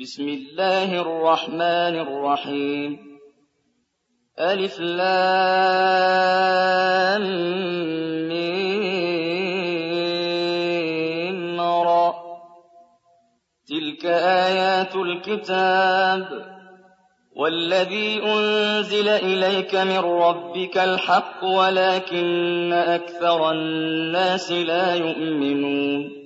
بسم الله الرحمن الرحيم. ألف لام ميم را. تلك آيات الكتاب. والذي أنزل إليك من ربك الحق ولكن أكثر الناس لا يؤمنون.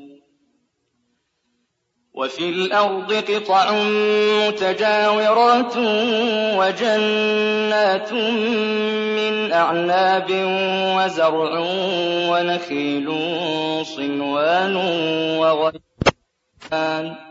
وفي الأرض قطع متجاورات وجنات من أعناب وزرع ونخيل صنوان وغيران.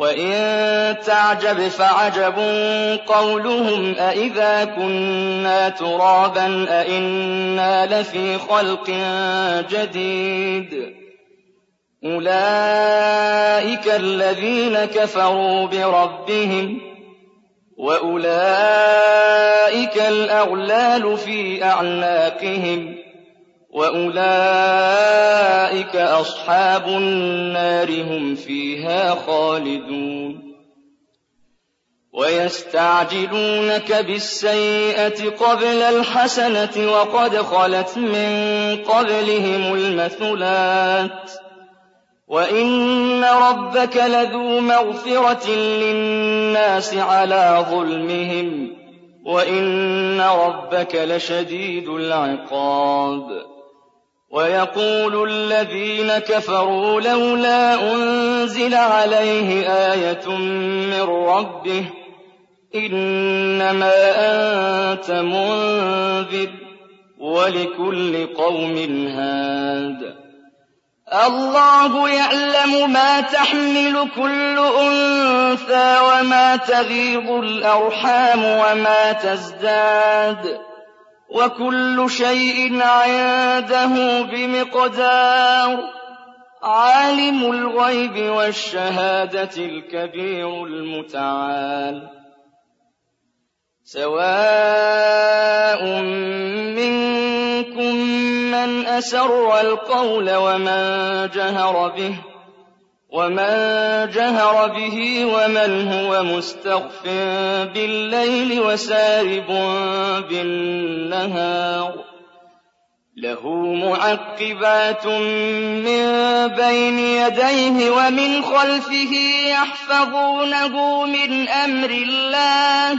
وإن تعجب فعجب قولهم أإذا كنا ترابا أإنا لفي خلق جديد أولئك الذين كفروا بربهم وأولئك الأغلال في أعناقهم وأولئك أصحاب النار هم فيها خالدون ويستعجلونك بالسيئة قبل الحسنة وقد خلت من قبلهم المثلات وإن ربك لذو مغفرة للناس على ظلمهم وإن ربك لشديد العقاب ويقول الذين كفروا لولا أنزل عليه آية من ربه إنما أنت منذر ولكل قوم هاد. الله يعلم ما تحمل كل أنثى وما تغيض الأرحام وما تزداد. وكل شيء عنده بمقدار. عالم الغيب والشهادة الكبير المتعال. سواء منكم من أسر القول ومن جهر به ومن جهر به ومن هو مستخف بالليل وسارب بالنهار له معقبات من بين يديه ومن خلفه يحفظونه من أمر الله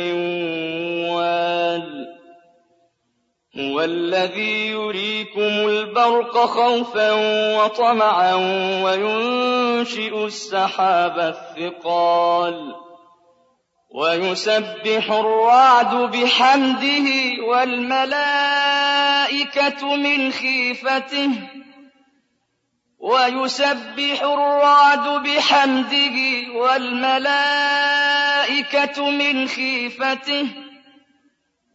هُوَ الَّذِي يُرِيكُمُ الْبَرْقَ خَوْفًا وَطَمَعًا وَيُنشِئُ السَّحَابَ الثِّقَالَ وَيُسَبِّحُ الرَّعْدُ بِحَمْدِهِ وَالْمَلَائِكَةُ مِنْ خِيفَتِهِ وَيُسَبِّحُ الرَّعْدُ بِحَمْدِهِ وَالْمَلَائِكَةُ الْمَلَائِكَةُ مِنْ خِيفَتِهِ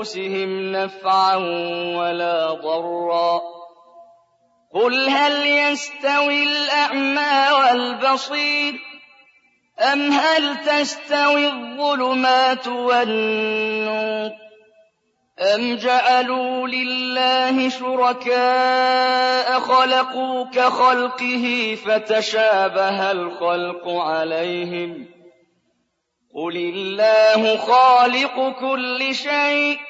لِأَنفُسِهِمْ نَفْعًا وَلَا ضَرًّا. قُلْ هَلْ يَسْتَوِي الْأَعْمَىٰ وَالْبَصِيرُ أَمْ هَلْ تَسْتَوِي الظُّلُمَاتُ وَالنُّورُ أَمْ جَعَلُوا لِلَّهِ شُرَكَاءَ خَلَقُوا كَخَلْقِهِ فَتَشَابَهَ الْخَلْقُ عَلَيْهِمْ ۚ؟ قُلِ اللَّهُ خَالِقُ كُلِّ شَيْءٍ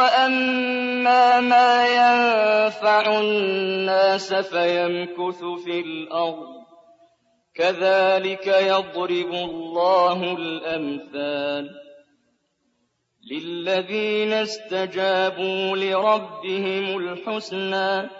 وَأَمَّا مَا يَنفَعُ النَّاسَ فَيَمْكُثُ فِي الْأَرْضِ ۚ كَذَٰلِكَ يَضْرِبُ اللَّهُ الْأَمْثَالَ لِلَّذِينَ اسْتَجَابُوا لِرَبِّهِمُ الْحُسْنَىٰ ۚ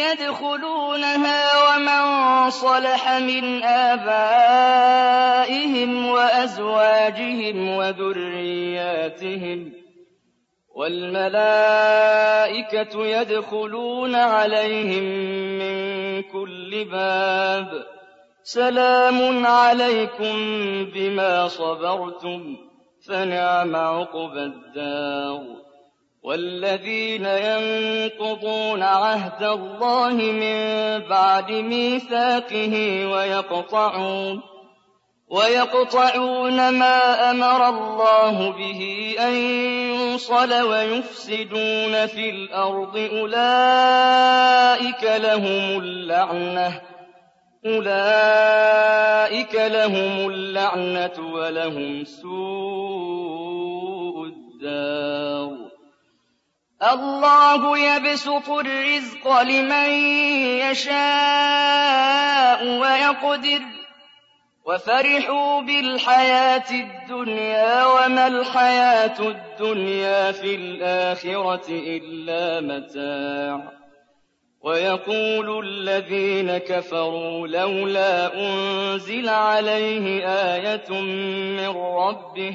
يَدْخُلُونَهَا وَمَن صَلَحَ مِنْ آبَائِهِمْ وَأَزْوَاجِهِمْ وَذُرِّيَّاتِهِمْ ۖ وَالْمَلَائِكَةُ يَدْخُلُونَ عَلَيْهِم مِّن كُلِّ بَابٍ سَلَامٌ عَلَيْكُم بِمَا صَبَرْتُمْ ۚ فَنِعْمَ عُقْبَى الدَّارِ وَالَّذِينَ يَنقُضُونَ عَهْدَ اللَّهِ مِن بَعْدِ مِيثَاقِهِ وَيَقْطَعُونَ وَيَقْطَعُونَ مَا أَمَرَ اللَّهُ بِهِ أَن يُوصَلَ وَيُفْسِدُونَ فِي الْأَرْضِ أُولَٰئِكَ لَهُمُ اللَّعْنَةُ أُولَٰئِكَ لَهُمُ اللَّعْنَةُ وَلَهُمْ سُوءُ اللَّهُ يَبْسُطُ الرِّزْقَ لِمَن يَشَاءُ وَيَقْدِرُ. وَفَرِحُوا بِالْحَيَاةِ الدُّنْيَا وَمَا الْحَيَاةُ الدُّنْيَا فِي الْآخِرَةِ إِلَّا مَتَاعٌ. وَيَقُولُ الَّذِينَ كَفَرُوا لَوْلَا أُنزِلَ عَلَيْهِ آيَةٌ مِّن رَّبِّهِ ۗ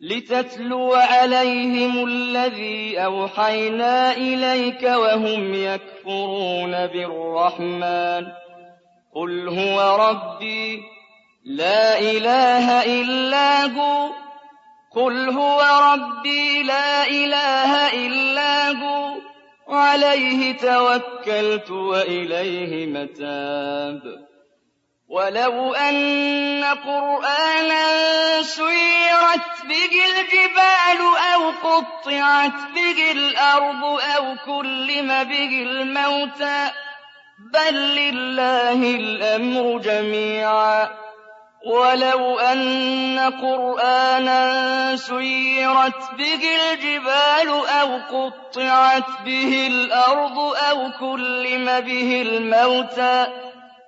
لِتَتْلُوَ عَلَيْهِمُ الَّذِي أَوْحَيْنَا إِلَيْكَ وَهُمْ يَكْفُرُونَ بِالرَّحْمَٰنِ. قُلْ هُوَ رَبِّي لَا إِلَٰهَ إِلَّا هُوَ. قُلْ هُوَ رَبِّي لَا إِلَٰهَ إِلَّا هُوَ. عَلَيْهِ تَوَكَّلْتُ وَإِلَيْهِ مَتَابِ. وَلَوْ أَنَّ قُرْآنًا سُيِّرَتْ بِهِ الْجِبَالُ أَوْ قُطِّعَتْ بِهِ الْأَرْضُ أَوْ كُلِّمَ بِهِ الْمَوْتَىٰ بَل لِّلَّهِ الْأَمْرُ جَمِيعًا. وَلَوْ أَنَّ قُرْآنًا سُيِّرَتْ بِهِ الْجِبَالُ أَوْ قُطِّعَتْ بِهِ الْأَرْضُ أَوْ كُلِّمَ بِهِ الْمَوْتَىٰ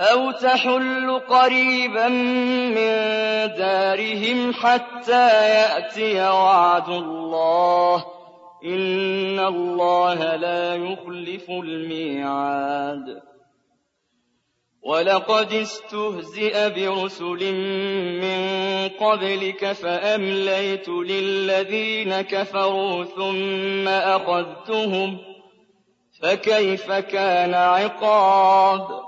أَوْ تَحُلُّ قَرِيبًا مِّن دَارِهِمْ حَتَّىٰ يَأْتِيَ وَعْدُ اللَّهِ ۚ إِنَّ اللَّهَ لَا يُخْلِفُ الْمِيعَادَ. وَلَقَدِ اسْتُهْزِئَ بِرُسُلٍ مِّن قَبْلِكَ فَأَمْلَيْتُ لِلَّذِينَ كَفَرُوا ثُمَّ أَخَذْتُهُمْ ۖ فَكَيْفَ كَانَ عِقَابِ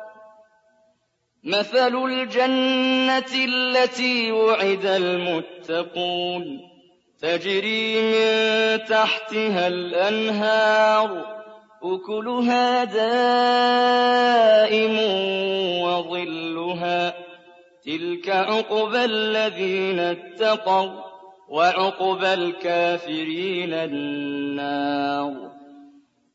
مَثَلُ الْجَنَّةِ الَّتِي وُعِدَ الْمُتَّقُونَ تَجْرِي مِن تَحْتِهَا الْأَنْهَارُ أُكُلُهَا دَائِمٌ وَظِلُّهَا ۚ تِلْكَ عُقْبَى الَّذِينَ اتَّقَوا ۖ وَّعُقْبَى الْكَافِرِينَ النَّارُ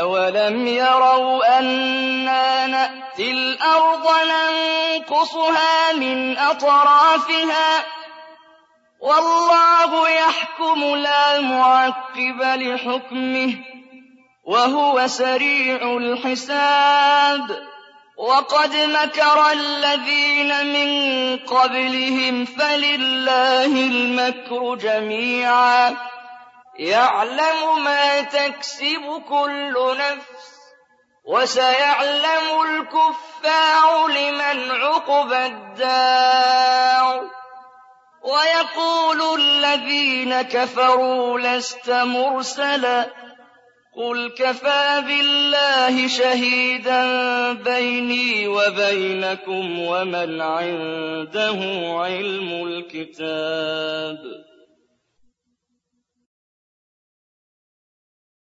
أَوَلَمْ يَرَوْا أَنَّا نَأْتِي الْأَرْضَ نَنقُصُهَا مِنْ أَطْرَافِهَا ۚ وَاللَّهُ يَحْكُمُ لَا مُعَقِّبَ لِحُكْمِهِ ۚ وَهُوَ سَرِيعُ الْحِسَابِ وَقَدْ مَكَرَ الَّذِينَ مِن قَبْلِهِمْ فَلِلَّهِ الْمَكْرُ جَمِيعًا يَعْلَمُ مَا تَكْسِبُ كُلُّ نَفْسٍ ۗ وَسَيَعْلَمُ الْكُفَّارُ لِمَنْ عُقْبَى الدَّارِ. وَيَقُولُ الَّذِينَ كَفَرُوا لَسْتَ مُرْسَلًا ۚ قُلْ كَفَىٰ بِاللَّهِ شَهِيدًا بَيْنِي وَبَيْنَكُمْ وَمَنْ عِندَهُ عِلْمُ الْكِتَابِ.